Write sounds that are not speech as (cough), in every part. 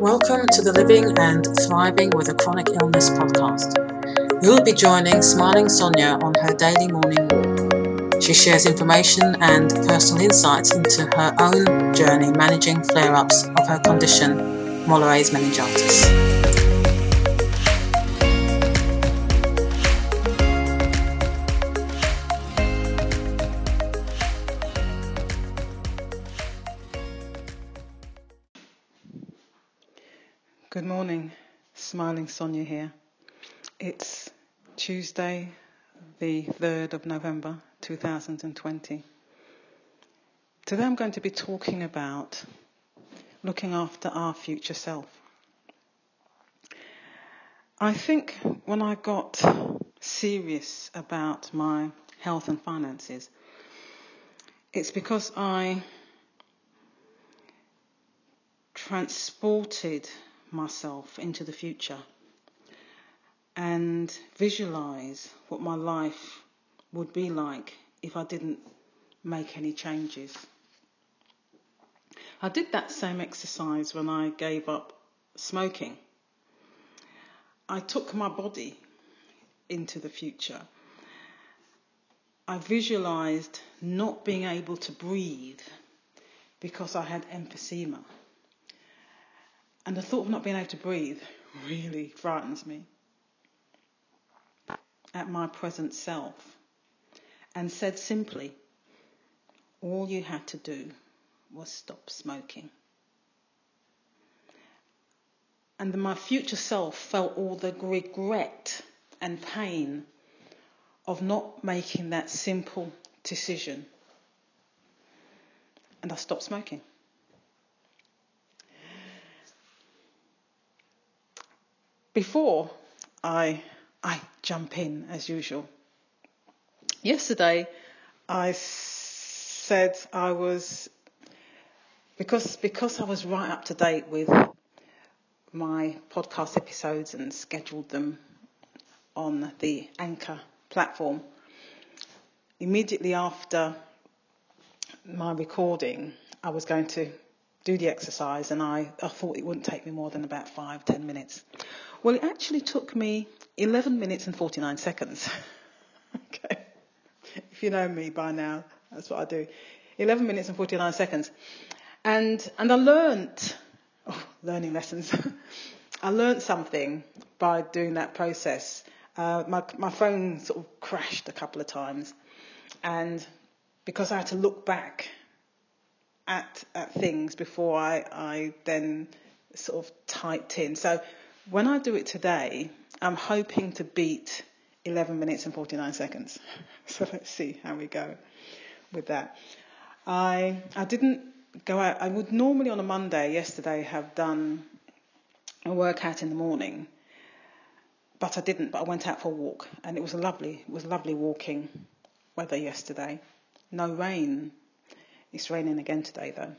Welcome to the Living and Thriving with a Chronic Illness podcast. You'll be joining Smiling Sonia on her daily morning walk. She shares information and personal insights into her own journey managing flare ups of her condition, Mollaret's meningitis. Smiling Sonia here. It's Tuesday, the 3rd of November 2020. Today I'm going to be talking about looking after our future self. I think when I got serious about my health and finances, it's because I transported myself into the future and visualize what my life would be like if I didn't make any changes. I did that same exercise when I gave up smoking. I took my body into the future. I visualized not being able to breathe because I had emphysema. And the thought of not being able to breathe really frightens me at my present self. And said simply, all you had to do was stop smoking. And my future self felt all the regret and pain of not making that simple decision. And I stopped smoking. Before I, I jump in as usual, yesterday I said I was, because, because I was right up to date with my podcast episodes and scheduled them on the Anchor platform, immediately after my recording, I was going to do the exercise and I, I thought it wouldn't take me more than about five, ten minutes. Well, it actually took me 11 minutes and 49 seconds. (laughs) okay. If you know me by now, that's what I do. 11 minutes and 49 seconds. And, and I learnt, oh, learning lessons. (laughs) I learnt something by doing that process. Uh, my, my phone sort of crashed a couple of times. And because I had to look back at, at things before I, I then sort of typed in. So when I do it today, I'm hoping to beat 11 minutes and 49 seconds. (laughs) So let's see how we go with that. I I didn't go out. I would normally on a Monday, yesterday, have done a workout in the morning, but I didn't. But I went out for a walk, and it was lovely. It was lovely walking weather yesterday. No rain. It's raining again today though.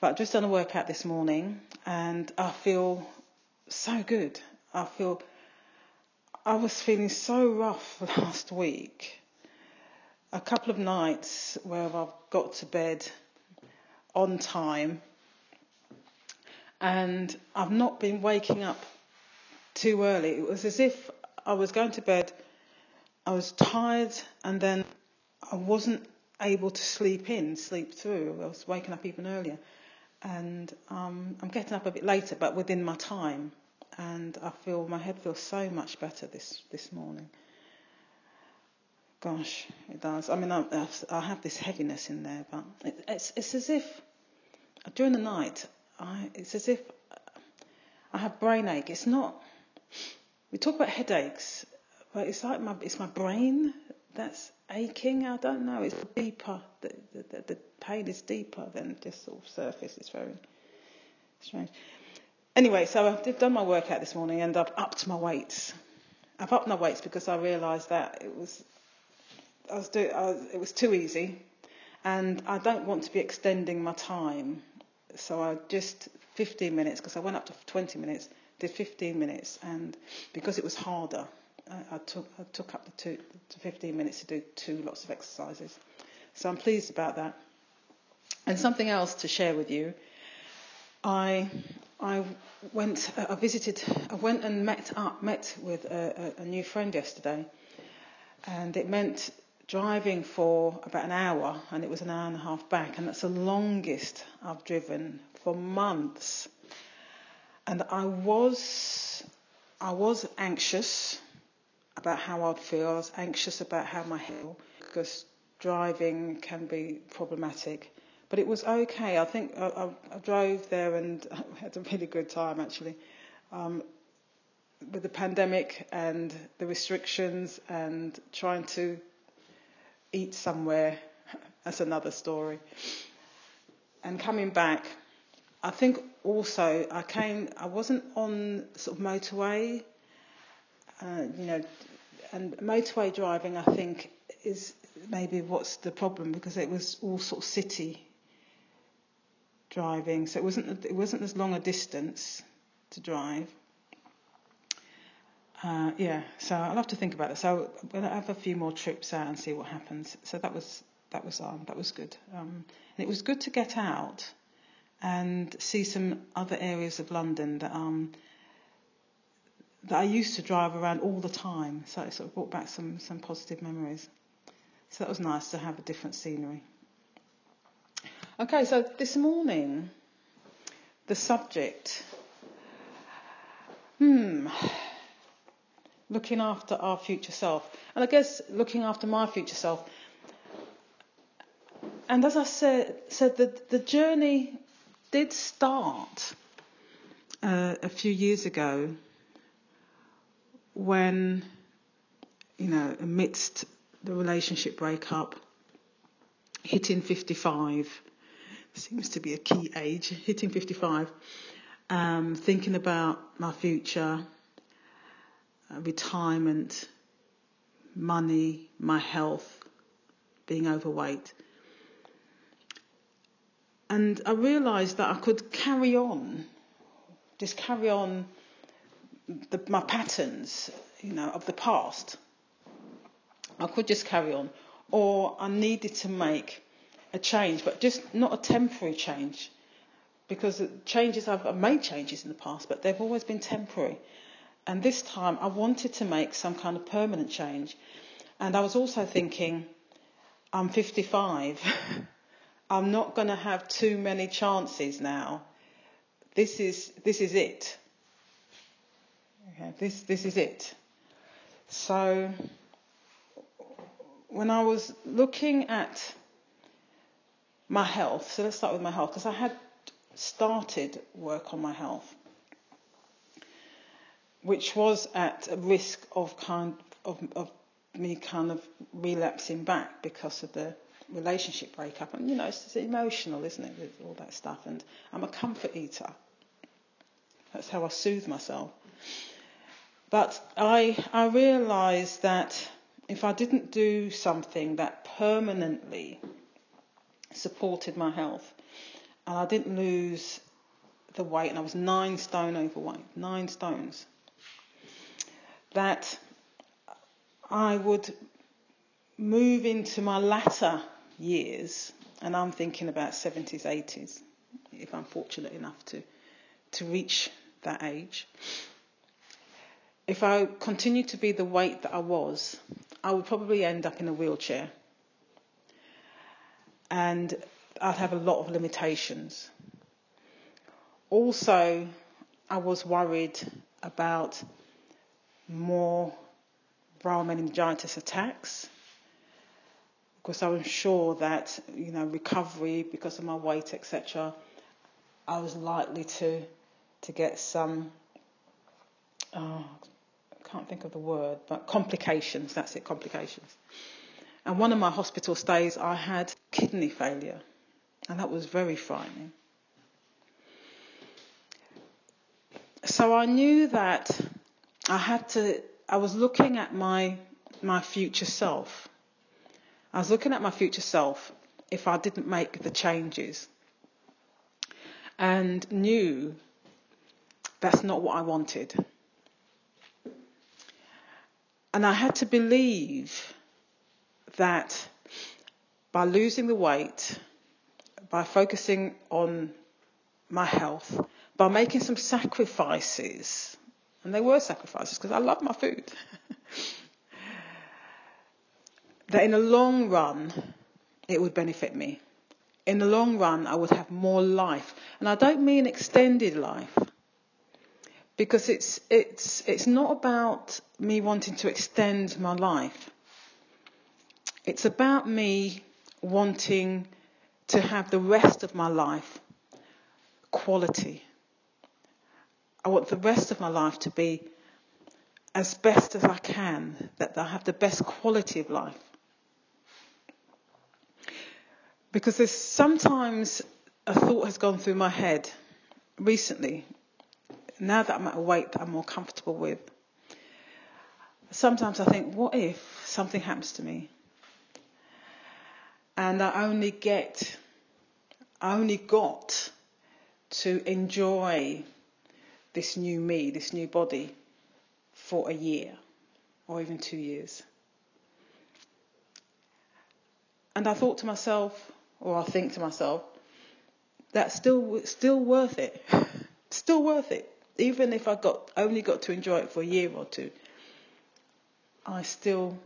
But I've just done a workout this morning, and I feel so good. I feel I was feeling so rough (laughs) last week. A couple of nights where I've got to bed on time and I've not been waking up too early. It was as if I was going to bed, I was tired, and then I wasn't able to sleep in, sleep through. I was waking up even earlier. And um, I'm getting up a bit later, but within my time and I feel my head feels so much better this this morning. Gosh, it does. I mean, I, I have this heaviness in there, but it, it's it's as if during the night, I, it's as if I have brain ache. It's not. We talk about headaches, but it's like my it's my brain that's aching. I don't know. It's deeper. The, the, the pain is deeper than just sort of surface. It's very strange. Anyway, so I've done my workout this morning and I've upped my weights. I've upped my weights because I realised that it was, I was, do, I was, it was too easy, and I don't want to be extending my time. So I just 15 minutes because I went up to 20 minutes, did 15 minutes, and because it was harder, I, I took I took up the two to 15 minutes to do two lots of exercises. So I'm pleased about that. And something else to share with you. I I went, I visited, I went and met up, met with a, a, a new friend yesterday, and it meant driving for about an hour, and it was an hour and a half back, and that's the longest I've driven for months. And I was, I was anxious about how I'd feel. I was anxious about how my health, because driving can be problematic. But it was okay. I think I, I, I drove there and (laughs) had a really good time actually. Um, with the pandemic and the restrictions and trying to eat somewhere, (laughs) that's another story. And coming back, I think also I came, I wasn't on sort of motorway, uh, you know, and motorway driving I think is maybe what's the problem because it was all sort of city driving, so it wasn't it wasn't as long a distance to drive. Uh, yeah, so I'll have to think about it. So we'll have a few more trips out and see what happens. So that was that was um, that was good. Um, and it was good to get out and see some other areas of London that um that I used to drive around all the time. So it sort of brought back some some positive memories. So that was nice to have a different scenery. Okay, so this morning, the subject, hmm, looking after our future self. And I guess looking after my future self. And as I said, said the, the journey did start uh, a few years ago when, you know, amidst the relationship breakup, hitting 55 seems to be a key age, hitting 55, um, thinking about my future, uh, retirement, money, my health, being overweight. And I realised that I could carry on, just carry on the, my patterns, you know, of the past I could just carry on, or I needed to make a change, but just not a temporary change, because changes I've made changes in the past, but they've always been temporary. And this time I wanted to make some kind of permanent change. And I was also thinking, I'm 55. (laughs) I'm not going to have too many chances now. This is this is it. Okay, this this is it. So when I was looking at my health, so let's start with my health, because I had started work on my health, which was at a risk of kind of, of me kind of relapsing back because of the relationship breakup. And you know, it's, it's emotional, isn't it, with all that stuff. And I'm a comfort eater. That's how I soothe myself. But I I realised that if I didn't do something that permanently supported my health, and I didn't lose the weight, and I was nine stone overweight, nine stones, that I would move into my latter years, and I'm thinking about 70s, 80s, if I'm fortunate enough to, to reach that age. If I continue to be the weight that I was, I would probably end up in a wheelchair. And I'd have a lot of limitations. Also, I was worried about more viral meningitis attacks because I was sure that you know recovery because of my weight etc. I was likely to to get some oh, can't think of the word, but complications, that's it, complications. And one of my hospital stays, I had kidney failure, and that was very frightening. So I knew that I had to, I was looking at my, my future self. I was looking at my future self if I didn't make the changes and knew that's not what I wanted. And I had to believe that by losing the weight, by focusing on my health by making some sacrifices. And they were sacrifices because I love my food. (laughs) that in the long run, it would benefit me. In the long run, I would have more life. And I don't mean extended life. Because it's, it's, it's not about me wanting to extend my life. It's about me wanting to have the rest of my life quality. I want the rest of my life to be as best as I can, that I have the best quality of life. Because there's sometimes a thought has gone through my head recently, now that I'm at a weight that I'm more comfortable with. Sometimes I think, what if something happens to me? And I only get, I only got to enjoy this new me, this new body for a year or even two years. And I thought to myself, or I think to myself, that's still still worth it. (laughs) still worth it. Even if I got only got to enjoy it for a year or two, I still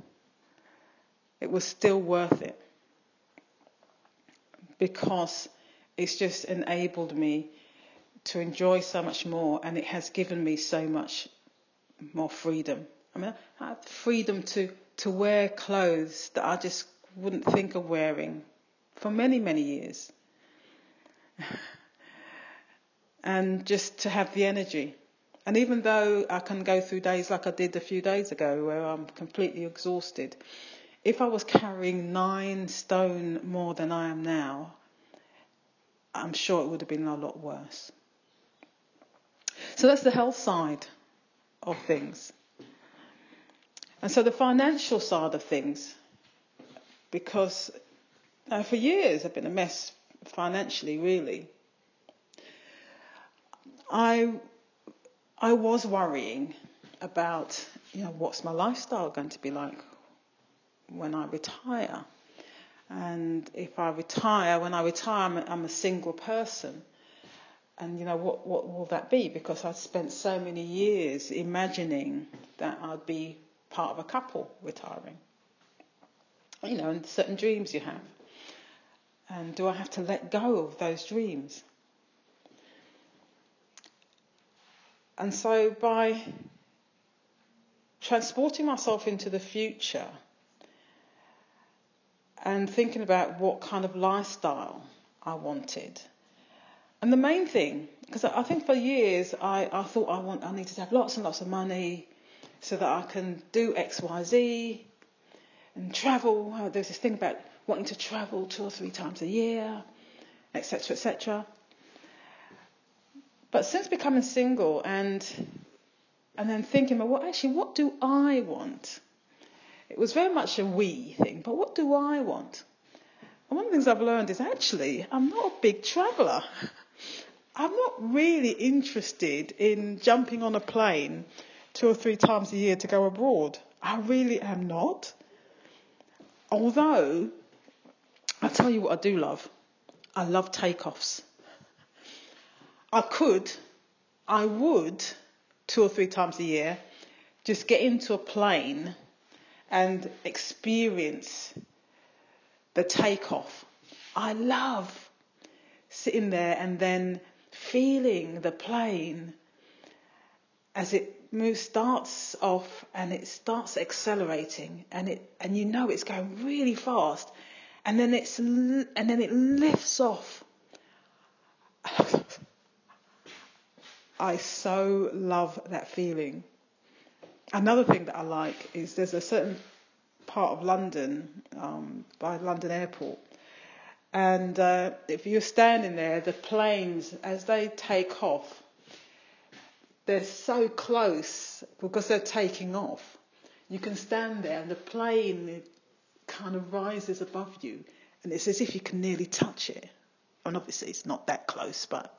it was still worth it. Because it's just enabled me to enjoy so much more and it has given me so much more freedom. I mean I had freedom to, to wear clothes that I just wouldn't think of wearing for many, many years. (laughs) and just to have the energy. And even though I can go through days like I did a few days ago where I'm completely exhausted, if I was carrying nine stone more than I am now, I'm sure it would have been a lot worse. So that's the health side of things. And so the financial side of things, because uh, for years, I've been a mess financially, really. I, I was worrying about, you know, what's my lifestyle going to be like when I retire? And if I retire, when I retire, I'm a, I'm a single person. And, you know, what, what will that be? Because I spent so many years imagining that I'd be part of a couple retiring. You know, and certain dreams you have. And do I have to let go of those dreams? And so by transporting myself into the future and thinking about what kind of lifestyle I wanted. And the main thing, because I think for years I, I thought I want I needed to have lots and lots of money so that I can do X, Y, Z and travel. There's this thing about wanting to travel two or three times a year, etc., etc. But since becoming single and and then thinking, well, actually, what do I want? It was very much a we thing, but what do I want? And one of the things I've learned is actually, I'm not a big traveller. (laughs) I'm not really interested in jumping on a plane two or three times a year to go abroad. I really am not. Although I'll tell you what I do love. I love takeoffs. I could, I would, two or three times a year, just get into a plane and experience the takeoff. I love sitting there and then feeling the plane as it moves, starts off and it starts accelerating and it, and you know it's going really fast and then it's and then it lifts off. I so love that feeling. Another thing that I like is there's a certain part of London um, by London Airport, and uh, if you're standing there, the planes as they take off, they're so close because they're taking off. You can stand there, and the plane kind of rises above you, and it's as if you can nearly touch it. And obviously, it's not that close, but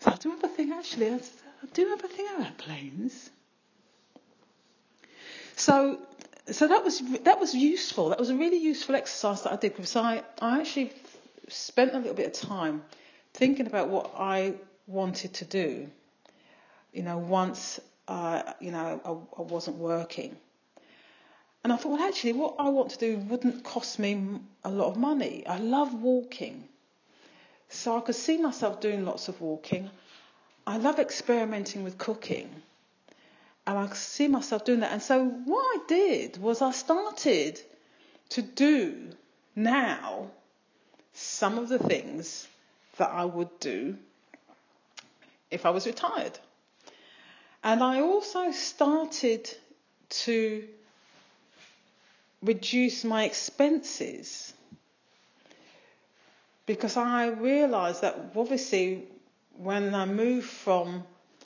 so I do a thing actually. I do have a thing about planes. So, so that was that was useful. That was a really useful exercise that I did because I I actually spent a little bit of time thinking about what I wanted to do, you know, once, uh, you know, I, I wasn't working. And I thought, well, actually, what I want to do wouldn't cost me a lot of money. I love walking. So I could see myself doing lots of walking. I love experimenting with cooking. And I could see myself doing that. And so what I did was I started to do now some of the things that I would do if I was retired. And I also started to reduce my expenses because I realised that obviously when I move from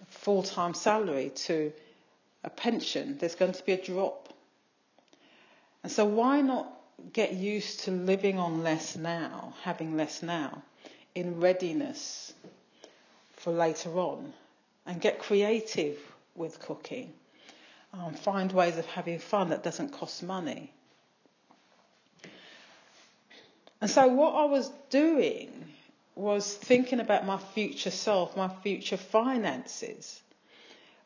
full time salary to a pension, there's going to be a drop. And so why not get used to living on less now, having less now, in readiness for later on, and get creative with cooking. Um, find ways of having fun that doesn't cost money. And so what I was doing was thinking about my future self, my future finances,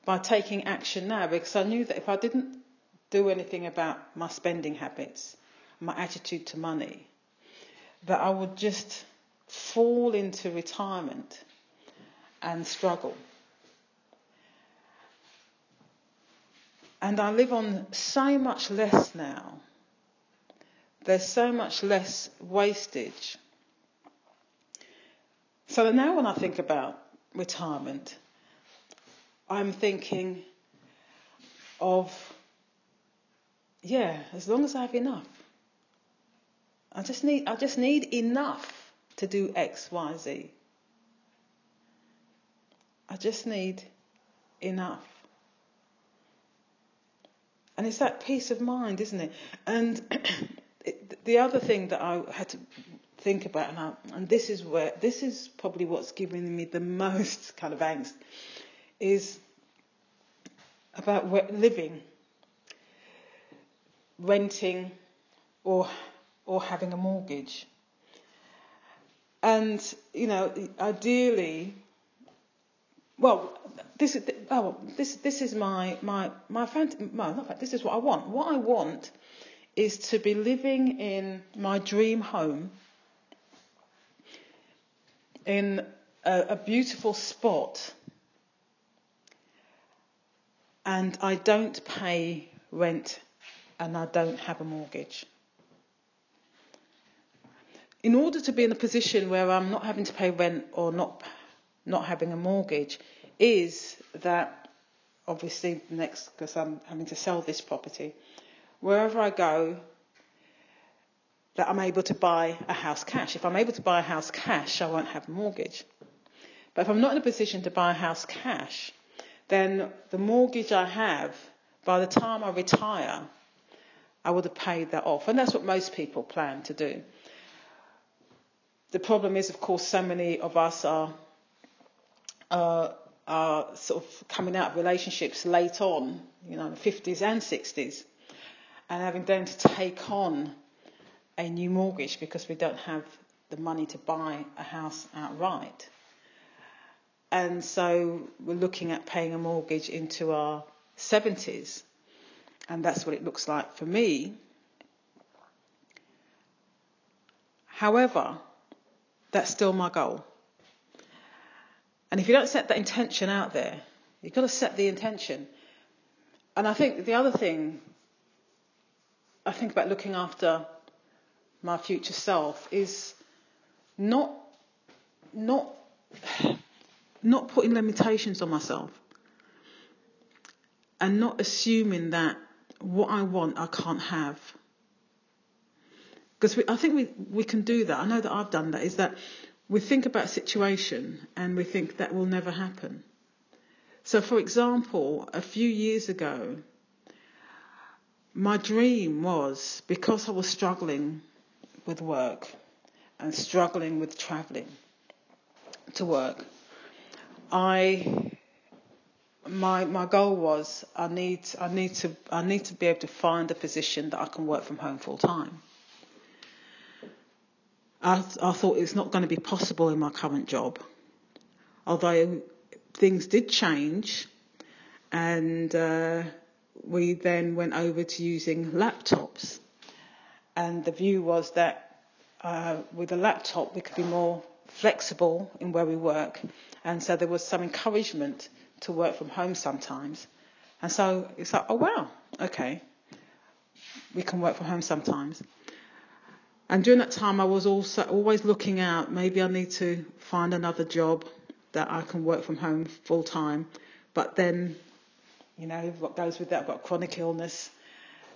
by taking action now, because I knew that if I didn't do anything about my spending habits, my attitude to money, that I would just fall into retirement and struggle. And I live on so much less now there's so much less wastage. So now when I think about retirement, I'm thinking of, yeah, as long as I have enough. I just need, I just need enough to do X, Y, Z. I just need enough. And it's that peace of mind, isn't it? And (clears throat) the other thing that I had to think about, and, I, and this is where this is probably what's giving me the most (laughs) kind of angst, is about living, renting, or or having a mortgage. And you know, ideally, well, this is oh, this this is my my my friend. Well, not this is what I want. What I want is to be living in my dream home in a, a beautiful spot and I don't pay rent and I don't have a mortgage. In order to be in a position where I'm not having to pay rent or not not having a mortgage, is that obviously next because I'm having to sell this property wherever I go, that I'm able to buy a house cash. If I'm able to buy a house cash, I won't have a mortgage. But if I'm not in a position to buy a house cash, then the mortgage I have, by the time I retire, I would have paid that off. And that's what most people plan to do. The problem is, of course, so many of us are, uh, are sort of coming out of relationships late on, you know, the 50s and 60s and having then to take on a new mortgage because we don't have the money to buy a house outright. And so we're looking at paying a mortgage into our 70s. And that's what it looks like for me. However, that's still my goal. And if you don't set that intention out there, you've got to set the intention. And I think the other thing think about looking after my future self is not not not putting limitations on myself and not assuming that what I want I can't have. Because I think we, we can do that. I know that I've done that. Is that we think about a situation and we think that will never happen. So, for example, a few years ago, my dream was because I was struggling with work and struggling with travelling to work, I my my goal was I need I need to I need to be able to find a position that I can work from home full time. I, I thought it's not going to be possible in my current job. Although things did change, and uh, we then went over to using laptops. And the view was that uh, with a laptop we could be more flexible in where we work, and so there was some encouragement to work from home sometimes. And so it's like, oh wow, okay, we can work from home sometimes. And during that time, I was also always looking out. Maybe I need to find another job that I can work from home full time. But then, you know, what goes with that? I've got chronic illness,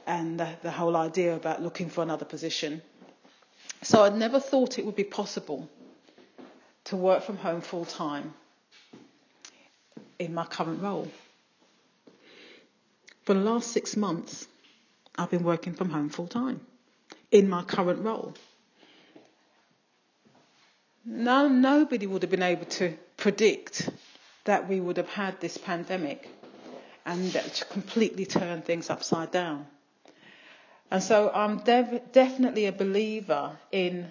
and the, the whole idea about looking for another position. So I'd never thought it would be possible to work from home full time in my current role. For the last six months, I've been working from home full time in my current role. No, nobody would have been able to predict that we would have had this pandemic and to completely turn things upside down. And so I'm dev- definitely a believer in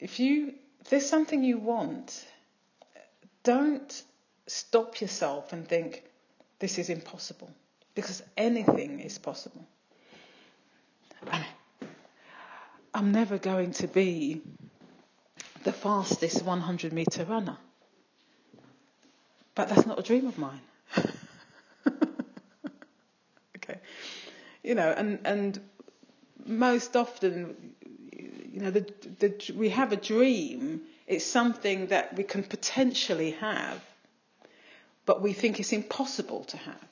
if you if there's something you want, don't stop yourself and think this is impossible because anything is possible. I'm never going to be the fastest 100 meter runner. But that's not a dream of mine. (laughs) okay. You know, and, and most often, you know, the, the, we have a dream. It's something that we can potentially have, but we think it's impossible to have.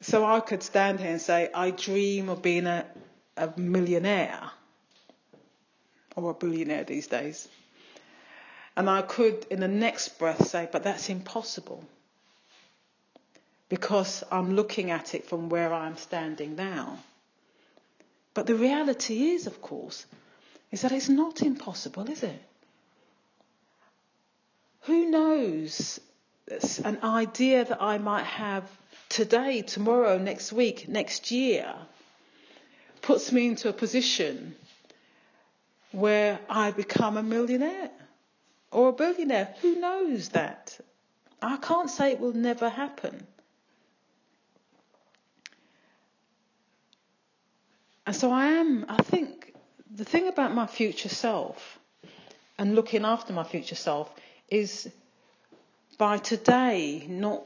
So I could stand here and say, I dream of being a, a millionaire or a billionaire these days. And I could, in the next breath, say, but that's impossible. Because I'm looking at it from where I'm standing now. But the reality is, of course, is that it's not impossible, is it? Who knows an idea that I might have today, tomorrow, next week, next year puts me into a position where I become a millionaire or a billionaire. Who knows that? I can't say it will never happen. And so I am, I think, the thing about my future self and looking after my future self is by today not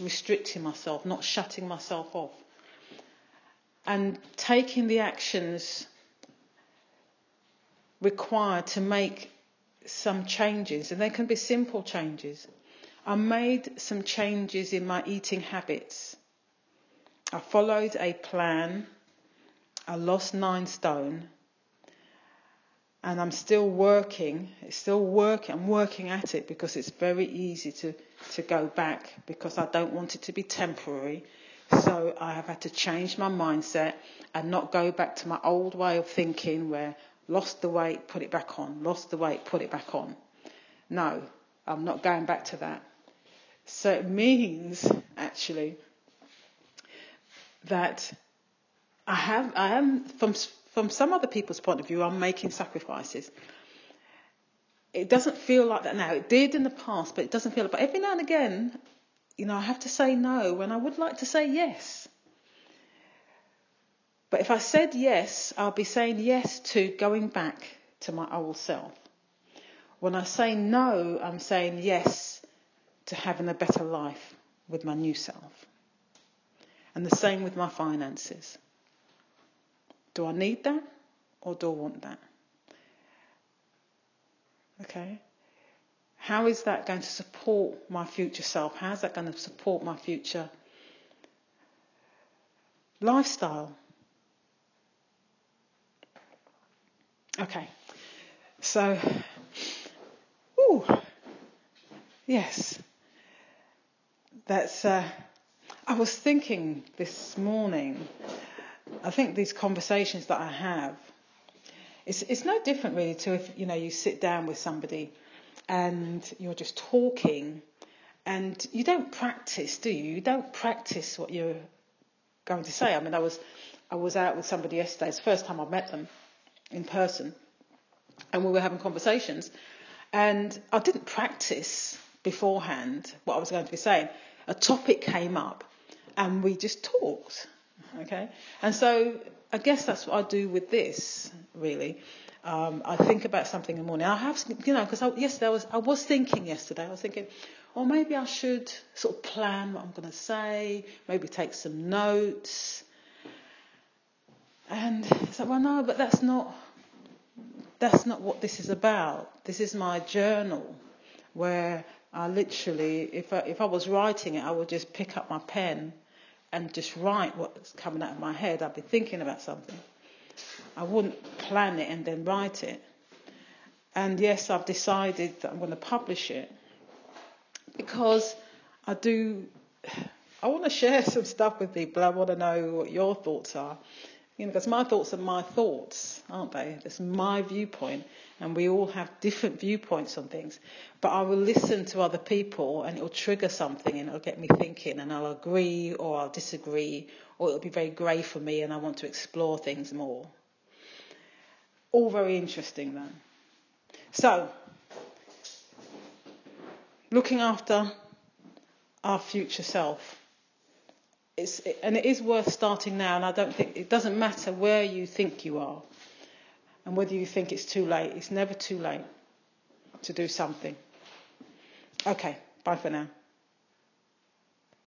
restricting myself, not shutting myself off, and taking the actions required to make some changes, and they can be simple changes. I made some changes in my eating habits. I followed a plan. I lost nine stone. And I'm still working. It's still working. I'm working at it because it's very easy to, to go back because I don't want it to be temporary. So I have had to change my mindset and not go back to my old way of thinking where lost the weight, put it back on, lost the weight, put it back on. No, I'm not going back to that. So it means actually that I have, I am from from some other people's point of view, I'm making sacrifices. It doesn't feel like that now. It did in the past, but it doesn't feel like. But every now and again, you know, I have to say no when I would like to say yes. But if I said yes, I'll be saying yes to going back to my old self. When I say no, I'm saying yes to having a better life with my new self. And the same with my finances. Do I need that or do I want that? Okay. How is that going to support my future self? How is that going to support my future lifestyle? Okay, so, ooh, yes, that's. Uh, I was thinking this morning. I think these conversations that I have, it's it's no different really to if you know you sit down with somebody, and you're just talking, and you don't practice, do you? You don't practice what you're going to say. I mean, I was I was out with somebody yesterday. It's the first time I met them in person, and we were having conversations, and I didn't practice beforehand what I was going to be saying. A topic came up, and we just talked. Okay, and so I guess that's what I do with this really. Um, I think about something in the morning. I have, you know, because yesterday I was, I was thinking yesterday. I was thinking, or maybe I should sort of plan what I'm going to say, maybe take some notes. And it's like, well, no, but that's not, that's not what this is about. This is my journal where I literally, if I, if I was writing it, I would just pick up my pen and just write what's coming out of my head. I'd be thinking about something. I wouldn't plan it and then write it. And yes, I've decided that I'm going to publish it because I do, (sighs) I want to share some stuff with people. I want to know what your thoughts are. You know, because my thoughts are my thoughts, aren't they? It's my viewpoint, and we all have different viewpoints on things. But I will listen to other people, and it'll trigger something, and it'll get me thinking, and I'll agree or I'll disagree, or it'll be very grey for me, and I want to explore things more. All very interesting, then. So, looking after our future self. It's, and it is worth starting now, and I don't think it doesn't matter where you think you are and whether you think it's too late. It's never too late to do something. Okay, bye for now.